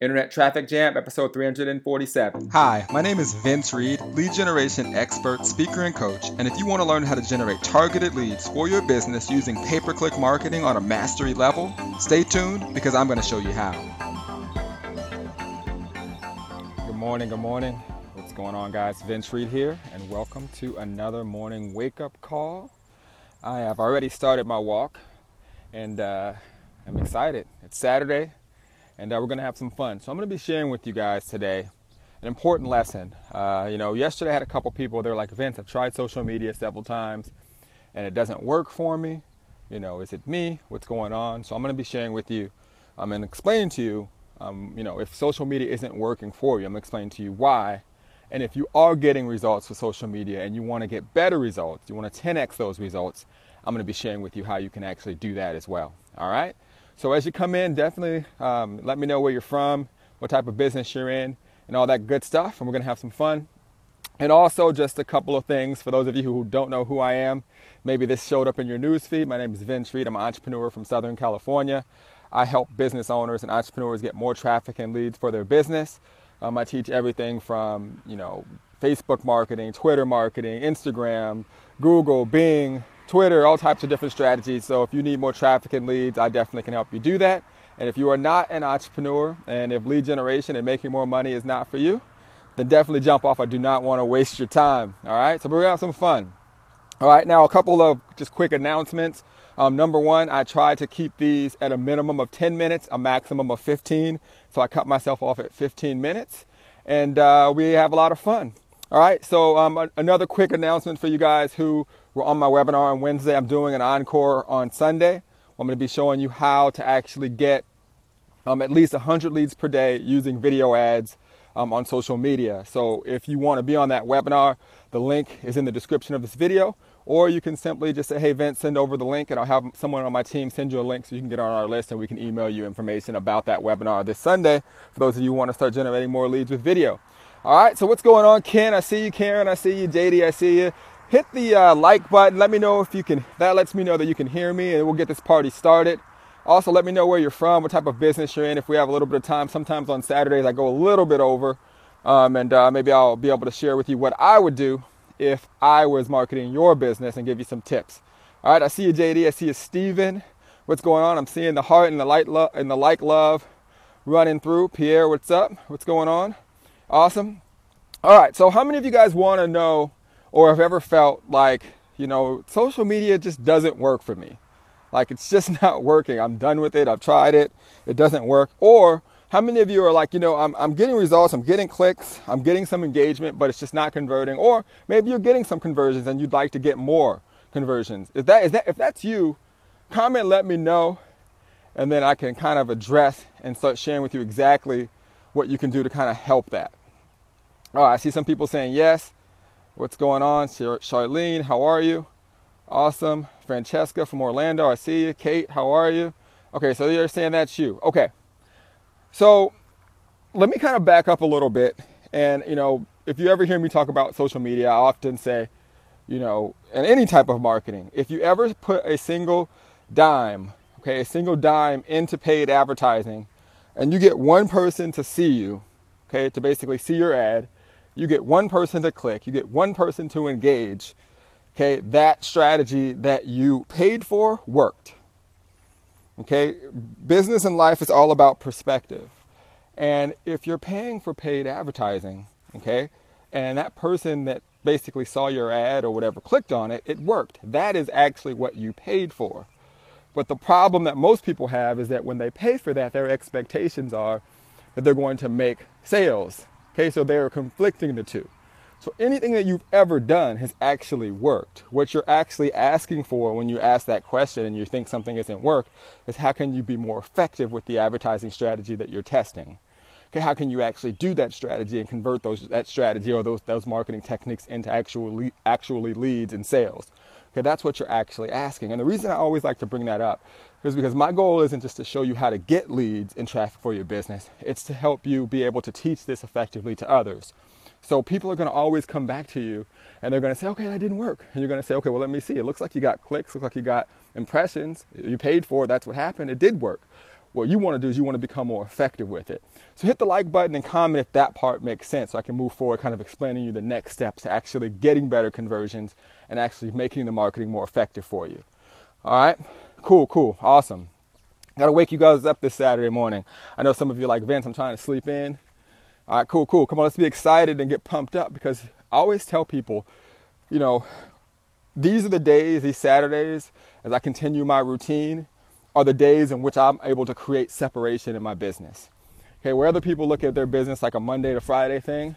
Internet Traffic Jam, episode 347. Hi, my name is Vince Reed, lead generation expert, speaker, and coach. And if you want to learn how to generate targeted leads for your business using pay per click marketing on a mastery level, stay tuned because I'm going to show you how. Good morning, good morning. What's going on, guys? Vince Reed here, and welcome to another morning wake up call. I have already started my walk, and uh, I'm excited. It's Saturday and uh, we're going to have some fun. So I'm going to be sharing with you guys today an important lesson. Uh, you know, yesterday I had a couple people. They're like, Vince, I've tried social media several times, and it doesn't work for me. You know, is it me? What's going on? So I'm going to be sharing with you. I'm going to explain to you. Um, you know, if social media isn't working for you, I'm going to explain to you why. And if you are getting results with social media and you want to get better results, you want to 10x those results, I'm going to be sharing with you how you can actually do that as well. All right. So as you come in, definitely um, let me know where you're from, what type of business you're in, and all that good stuff. And we're going to have some fun. And also, just a couple of things for those of you who don't know who I am. Maybe this showed up in your newsfeed. My name is Vince Reed. I'm an entrepreneur from Southern California. I help business owners and entrepreneurs get more traffic and leads for their business. Um, I teach everything from, you know, Facebook marketing, Twitter marketing, Instagram, Google, Bing, Twitter, all types of different strategies. So if you need more traffic and leads, I definitely can help you do that. And if you are not an entrepreneur and if lead generation and making more money is not for you, then definitely jump off. I do not want to waste your time. All right, so we're gonna have some fun. All right, now a couple of just quick announcements. Um, number one, I try to keep these at a minimum of 10 minutes, a maximum of 15. So I cut myself off at 15 minutes, and uh, we have a lot of fun. All right, so um, another quick announcement for you guys who we're on my webinar on Wednesday. I'm doing an encore on Sunday. I'm going to be showing you how to actually get um, at least 100 leads per day using video ads um, on social media. So if you want to be on that webinar, the link is in the description of this video, or you can simply just say, hey, Vince, send over the link, and I'll have someone on my team send you a link so you can get on our list and we can email you information about that webinar this Sunday for those of you who want to start generating more leads with video. All right, so what's going on, Ken? I see you, Karen. I see you, JD. I see you hit the uh, like button. Let me know if you can, that lets me know that you can hear me and we'll get this party started. Also, let me know where you're from, what type of business you're in. If we have a little bit of time, sometimes on Saturdays I go a little bit over, um, and uh, maybe I'll be able to share with you what I would do if I was marketing your business and give you some tips. All right, I see you, JD. I see you, Steven. What's going on? I'm seeing the heart and the light love and the like love running through. Pierre, what's up? What's going on? Awesome. All right, so how many of you guys want to know or have ever felt like, you know, social media just doesn't work for me. Like it's just not working. I'm done with it. I've tried it. It doesn't work. Or how many of you are like, you know, I'm, I'm getting results, I'm getting clicks, I'm getting some engagement, but it's just not converting. Or maybe you're getting some conversions and you'd like to get more conversions. Is that, is that, if that's you, comment, let me know. And then I can kind of address and start sharing with you exactly what you can do to kind of help that. Oh, I see some people saying yes. What's going on? Charlene, how are you? Awesome. Francesca from Orlando, I see you. Kate, how are you? Okay, so you're saying that's you. Okay. So let me kind of back up a little bit. And, you know, if you ever hear me talk about social media, I often say, you know, in any type of marketing, if you ever put a single dime, okay, a single dime into paid advertising, and you get one person to see you, okay, to basically see your ad, you get one person to click, you get one person to engage, okay, that strategy that you paid for worked. Okay, business and life is all about perspective. And if you're paying for paid advertising, okay, and that person that basically saw your ad or whatever clicked on it, it worked. That is actually what you paid for. But the problem that most people have is that when they pay for that, their expectations are that they're going to make sales Okay, so they are conflicting the two. So anything that you've ever done has actually worked. What you're actually asking for when you ask that question and you think something isn't work is how can you be more effective with the advertising strategy that you're testing? Okay, how can you actually do that strategy and convert those that strategy or those those marketing techniques into actually actually leads and sales? Okay, that's what you're actually asking. And the reason I always like to bring that up is because my goal isn't just to show you how to get leads and traffic for your business, it's to help you be able to teach this effectively to others. So people are going to always come back to you and they're going to say, okay, that didn't work. And you're going to say, okay, well, let me see. It looks like you got clicks, looks like you got impressions. You paid for it. That's what happened. It did work. What you want to do is you want to become more effective with it. So hit the like button and comment if that part makes sense so I can move forward, kind of explaining you the next steps to actually getting better conversions and actually making the marketing more effective for you. All right? Cool, cool, awesome. Gotta wake you guys up this Saturday morning. I know some of you like, Vince, I'm trying to sleep in. All right, cool, cool. Come on, let's be excited and get pumped up because I always tell people, you know, these are the days, these Saturdays, as I continue my routine, are the days in which I'm able to create separation in my business. Okay, where other people look at their business like a Monday to Friday thing,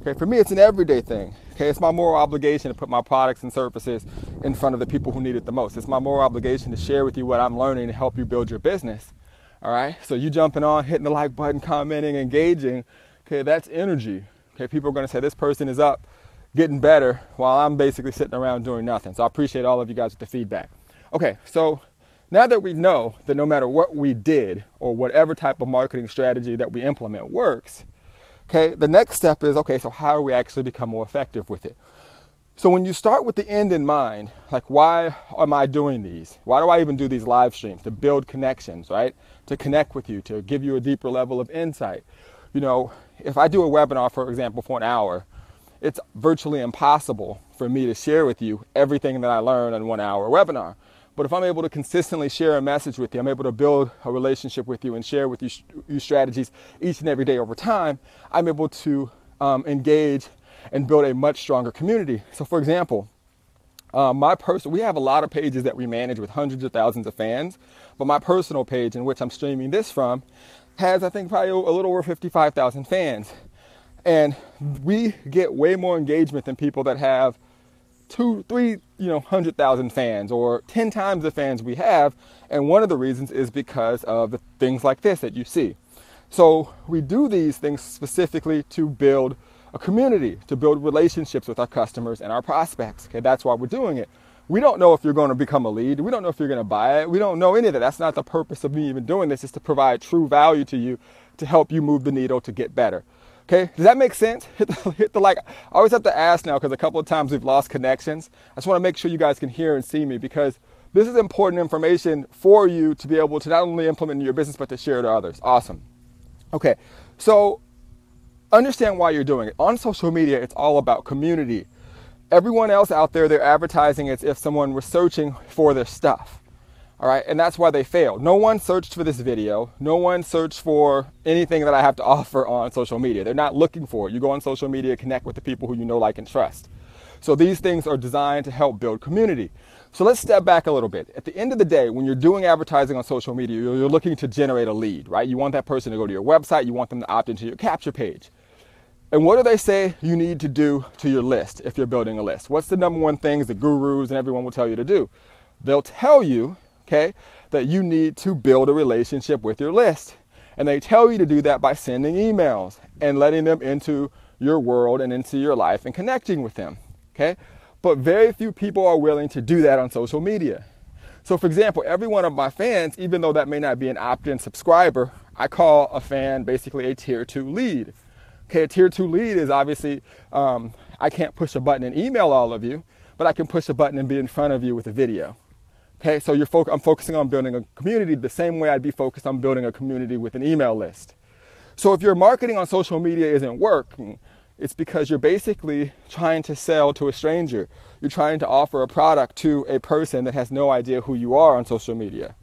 okay, for me it's an everyday thing. Okay, it's my moral obligation to put my products and services in front of the people who need it the most. It's my moral obligation to share with you what I'm learning to help you build your business. All right, so you jumping on, hitting the like button, commenting, engaging, okay, that's energy. Okay, people are gonna say this person is up, getting better, while I'm basically sitting around doing nothing. So I appreciate all of you guys with the feedback. Okay, so now that we know that no matter what we did or whatever type of marketing strategy that we implement works, okay, the next step is okay, so how do we actually become more effective with it? So when you start with the end in mind, like why am I doing these? Why do I even do these live streams? To build connections, right? To connect with you, to give you a deeper level of insight. You know, if I do a webinar, for example, for an hour, it's virtually impossible for me to share with you everything that I learned in one hour webinar. But if I'm able to consistently share a message with you, I'm able to build a relationship with you and share with you, you strategies each and every day over time, I'm able to um, engage and build a much stronger community. So, for example, um, my personal, we have a lot of pages that we manage with hundreds of thousands of fans, but my personal page, in which I'm streaming this from, has I think probably a little over 55,000 fans, and we get way more engagement than people that have two, three, you know, hundred thousand fans or ten times the fans we have. And one of the reasons is because of the things like this that you see. So we do these things specifically to build a community, to build relationships with our customers and our prospects. Okay, that's why we're doing it. We don't know if you're going to become a lead. We don't know if you're going to buy it. We don't know any of that. That's not the purpose of me even doing this, is to provide true value to you to help you move the needle to get better. Okay, does that make sense? Hit the, hit the like. I always have to ask now because a couple of times we've lost connections. I just want to make sure you guys can hear and see me because this is important information for you to be able to not only implement in your business but to share to others. Awesome. Okay, so understand why you're doing it. On social media, it's all about community. Everyone else out there, they're advertising as if someone was searching for their stuff. All right, and that's why they failed. No one searched for this video. No one searched for anything that I have to offer on social media. They're not looking for it. You go on social media, connect with the people who you know, like, and trust. So these things are designed to help build community. So let's step back a little bit. At the end of the day, when you're doing advertising on social media, you're looking to generate a lead, right? You want that person to go to your website, you want them to opt into your capture page. And what do they say you need to do to your list if you're building a list? What's the number one things the gurus and everyone will tell you to do? They'll tell you okay, that you need to build a relationship with your list. And they tell you to do that by sending emails and letting them into your world and into your life and connecting with them, okay? But very few people are willing to do that on social media. So, for example, every one of my fans, even though that may not be an opt in subscriber, I call a fan basically a tier two lead. Okay, a tier two lead is obviously, um, I can't push a button and email all of you, but I can push a button and be in front of you with a video. Okay, so you're fo- I'm focusing on building a community the same way I'd be focused on building a community with an email list. So if your marketing on social media isn't working, it's because you're basically trying to sell to a stranger. You're trying to offer a product to a person that has no idea who you are on social media.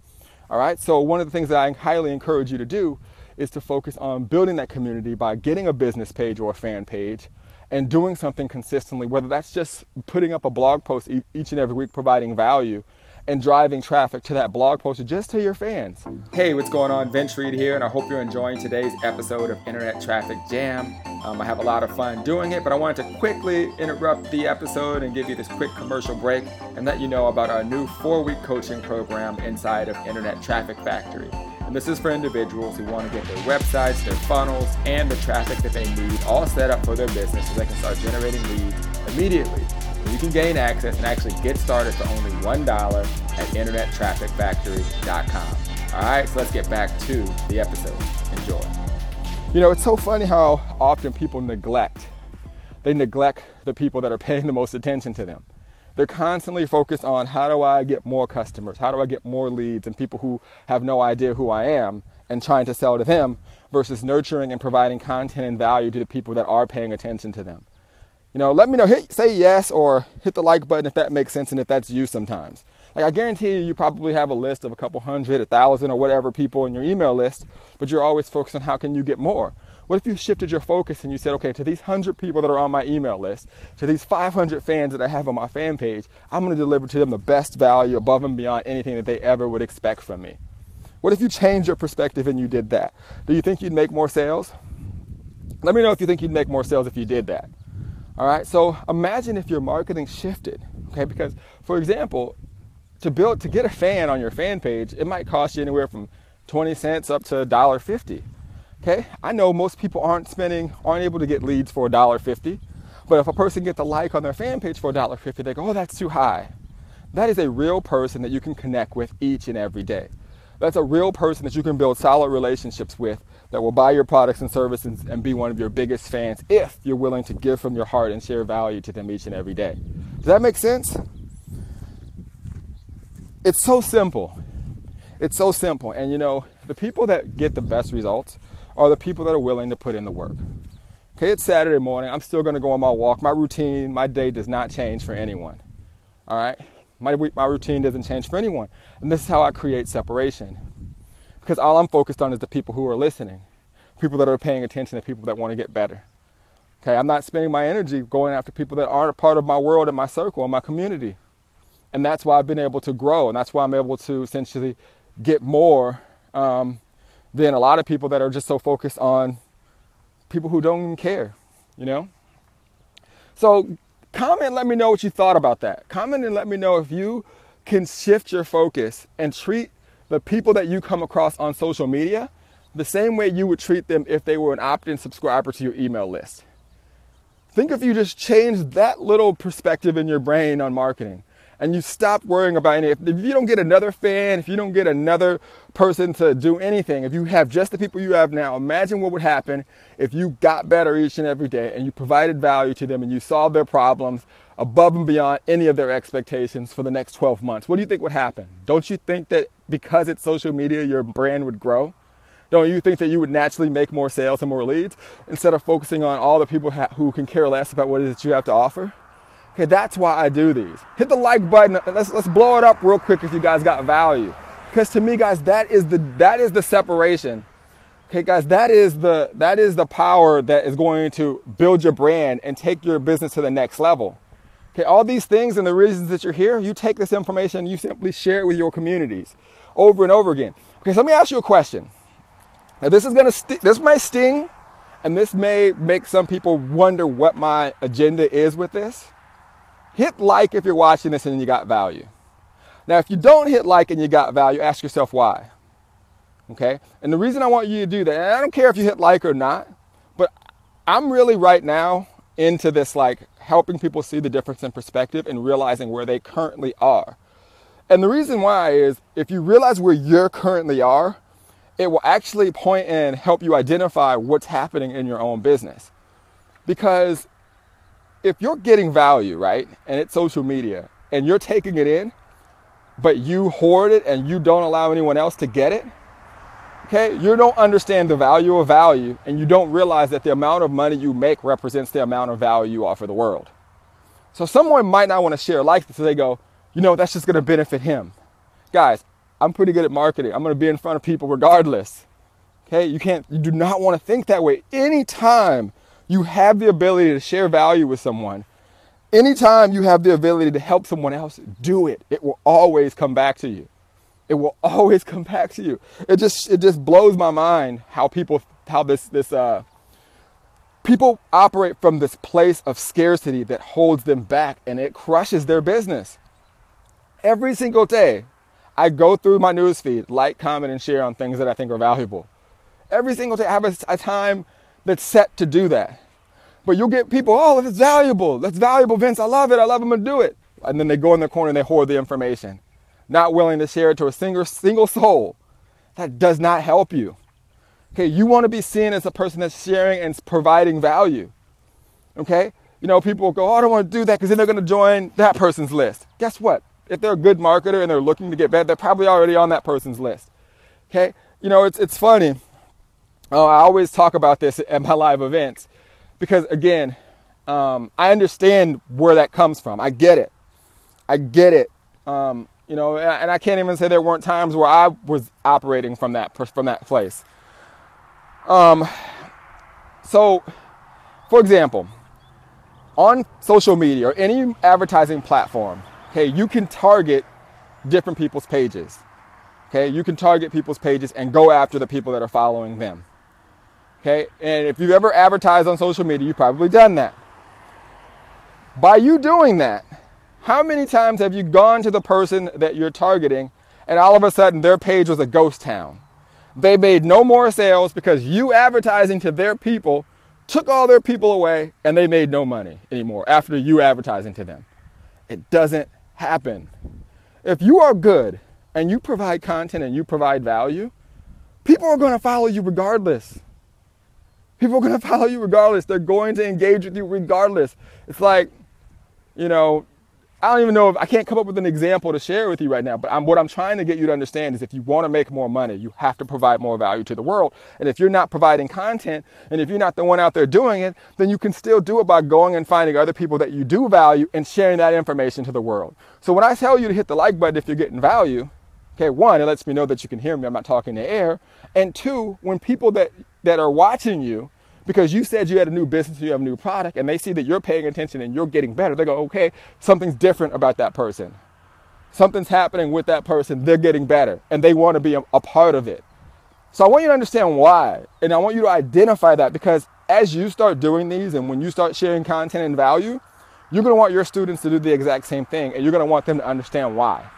All right, so one of the things that I highly encourage you to do is to focus on building that community by getting a business page or a fan page and doing something consistently, whether that's just putting up a blog post each and every week providing value and driving traffic to that blog post just to your fans. Hey, what's going on? Vince Reed here, and I hope you're enjoying today's episode of Internet Traffic Jam. Um, I have a lot of fun doing it, but I wanted to quickly interrupt the episode and give you this quick commercial break and let you know about our new four week coaching program inside of Internet Traffic Factory. And this is for individuals who want to get their websites, their funnels, and the traffic that they need all set up for their business so they can start generating leads immediately. You can gain access and actually get started for only $1 at internettrafficfactory.com. All right, so let's get back to the episode. Enjoy. You know, it's so funny how often people neglect. They neglect the people that are paying the most attention to them. They're constantly focused on how do I get more customers? How do I get more leads and people who have no idea who I am? and trying to sell to them versus nurturing and providing content and value to the people that are paying attention to them. You know, let me know, hit, say yes or hit the like button if that makes sense and if that's you sometimes. Like I guarantee you, you probably have a list of a couple hundred, a thousand, or whatever people in your email list, but you're always focused on how can you get more. What if you shifted your focus and you said, okay, to these 100 people that are on my email list, to these 500 fans that I have on my fan page, I'm going to deliver to them the best value above and beyond anything that they ever would expect from me. What if you changed your perspective and you did that? Do you think you'd make more sales? Let me know if you think you'd make more sales if you did that. All right, so imagine if your marketing shifted, okay? Because, for example, to build to get a fan on your fan page, it might cost you anywhere from 20 cents up to $1.50. Okay, I know most people aren't spending, aren't able to get leads for $1.50, but if a person gets a like on their fan page for $1.50, they go, oh, that's too high. That is a real person that you can connect with each and every day. That's a real person that you can build solid relationships with that will buy your products and services and be one of your biggest fans if you're willing to give from your heart and share value to them each and every day. Does that make sense? It's so simple. It's so simple. And you know, the people that get the best results are the people that are willing to put in the work. Okay, it's Saturday morning. I'm still going to go on my walk. My routine, my day does not change for anyone. All right? My, my routine doesn't change for anyone. And this is how I create separation. Because all I'm focused on is the people who are listening, people that are paying attention, the people that want to get better. Okay, I'm not spending my energy going after people that aren't a part of my world and my circle and my community. And that's why I've been able to grow. And that's why I'm able to essentially get more um, than a lot of people that are just so focused on people who don't even care, you know? So comment, let me know what you thought about that. Comment and let me know if you can shift your focus and treat the people that you come across on social media the same way you would treat them if they were an opt in subscriber to your email list. Think if you just changed that little perspective in your brain on marketing and you stop worrying about any. If, if you don't get another fan, if you don't get another person to do anything, if you have just the people you have now, imagine what would happen if you got better each and every day and you provided value to them and you solved their problems above and beyond any of their expectations for the next 12 months. What do you think would happen? Don't you think that because it's social media, your brand would grow? Don't you think that you would naturally make more sales and more leads instead of focusing on all the people who can care less about what it is that you have to offer? Okay, that's why I do these. Hit the like button. Let's let's blow it up real quick if you guys got value. Because to me, guys, that is the that is the separation. Okay, guys, that is the that is the power that is going to build your brand and take your business to the next level. Okay, all these things and the reasons that you're here, you take this information, you simply share it with your communities over and over again. Okay, so let me ask you a question. Now, this is gonna st- this may sting, and this may make some people wonder what my agenda is with this. Hit like if you're watching this and you got value. Now, if you don't hit like and you got value, ask yourself why. Okay? And the reason I want you to do that, and I don't care if you hit like or not, but I'm really right now into this like helping people see the difference in perspective and realizing where they currently are. And the reason why is if you realize where you're currently are, it will actually point and help you identify what's happening in your own business. Because if you're getting value, right, and it's social media, and you're taking it in, but you hoard it and you don't allow anyone else to get it, okay, you don't understand the value of value and you don't realize that the amount of money you make represents the amount of value you offer the world. So someone might not want to share like this, so they go, you know, that's just going to benefit him. Guys, I'm pretty good at marketing. I'm going to be in front of people regardless. Okay, you can't, you do not want to think that way. Anytime you have the ability to share value with someone, anytime you have the ability to help someone else, do it. It will always come back to you. It will always come back to you. It just it just blows my mind how people how this this uh people operate from this place of scarcity that holds them back and it crushes their business. Every single day, I go through my newsfeed, like, comment, and share on things that I think are valuable. Every single day, I have a, a time that's set to do that. But you'll get people, oh, that's valuable. That's valuable, Vince. I love it. I love them to do it. And then they go in the corner and they hoard the information, not willing to share it to a single, single soul. That does not help you. Okay, you want to be seen as a person that's sharing and providing value. Okay? You know, people go, oh, I don't want to do that because then they're going to join that person's list. Guess what? If they're a good marketer and they're looking to get better, they're probably already on that person's list. Okay? you know, it's it's funny. Uh, I always talk about this at my live events because again, um, I understand where that comes from. I get it. I get it. Um, you know, and I can't even say there weren't times where I was operating from that from that place. Um, so, for example, on social media or any advertising platform, okay, you can target different people's pages. Okay, you can target people's pages and go after the people that are following them. Okay, and if you've ever advertised on social media, you've probably done that. By you doing that, how many times have you gone to the person that you're targeting and all of a sudden their page was a ghost town? They made no more sales because you advertising to their people took all their people away and they made no money anymore after you advertising to them. It doesn't happen. If you are good and you provide content and you provide value, people are going to follow you regardless. People are going to follow you regardless. They're going to engage with you regardless. It's like, you know, I don't even know if I can't come up with an example to share with you right now, but I'm, what I'm trying to get you to understand is if you want to make more money, you have to provide more value to the world. And if you're not providing content and if you're not the one out there doing it, then you can still do it by going and finding other people that you do value and sharing that information to the world. So when I tell you to hit the like button if you're getting value, okay, one, it lets me know that you can hear me. I'm not talking to air. And two, when people that, that are watching you because you said you had a new business, you have a new product, and they see that you're paying attention and you're getting better. They go, okay, something's different about that person. Something's happening with that person. They're getting better, and they want to be a, a part of it. So I want you to understand why, and I want you to identify that because as you start doing these and when you start sharing content and value, you're going to want your students to do the exact same thing, and you're going to want them to understand why.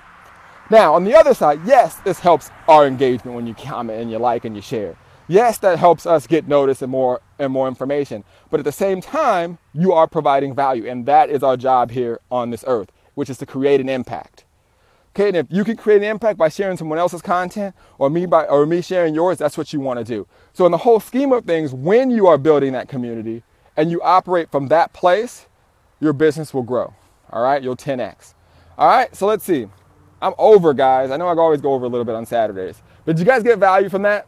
Now, on the other side, yes, this helps our engagement when you comment and you like and you share. Yes, that helps us get noticed and more and more information. But at the same time, you are providing value. And that is our job here on this earth, which is to create an impact. Okay, and if you can create an impact by sharing someone else's content or me by or me sharing yours, that's what you want to do. So in the whole scheme of things, when you are building that community and you operate from that place, your business will grow. All right, you'll 10x. All right, so let's see. I'm over, guys. I know I always go over a little bit on Saturdays. But did you guys get value from that?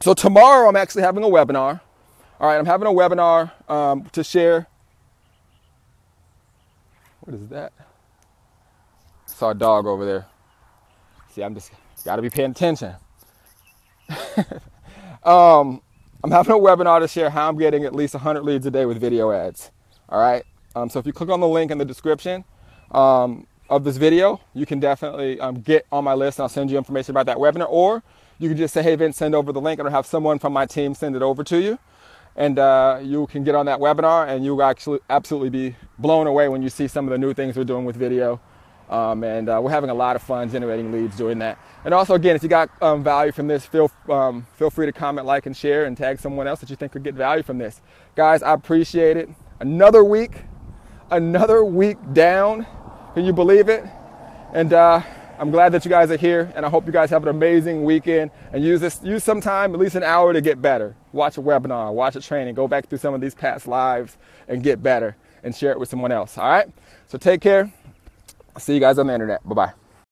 So tomorrow I'm actually having a webinar. All right, I'm having a webinar um, to share. What is that? I saw a dog over there. See, I'm just got to be paying attention. um, I'm having a webinar to share how I'm getting at least 100 leads a day with video ads. All right. Um, so if you click on the link in the description um, of this video, you can definitely um, get on my list and I'll send you information about that webinar. Or you can just say, hey, Vince, send over the link, and I'll have someone from my team send it over to you. And uh, you can get on that webinar, and you'll actually absolutely be blown away when you see some of the new things we're doing with video. Um, and uh, we're having a lot of fun generating leads doing that. And also, again, if you got um, value from this, feel um, feel free to comment, like, and share, and tag someone else that you think could get value from this. Guys, I appreciate it. Another week, another week down. Can you believe it? And uh, I'm glad that you guys are here, and I hope you guys have an amazing weekend and use this use some time, at least an hour, to get better. Watch a webinar, watch a training, go back through some of these past lives and get better and share it with someone else. All right. So take care. I'll see you guys on the internet. Bye bye.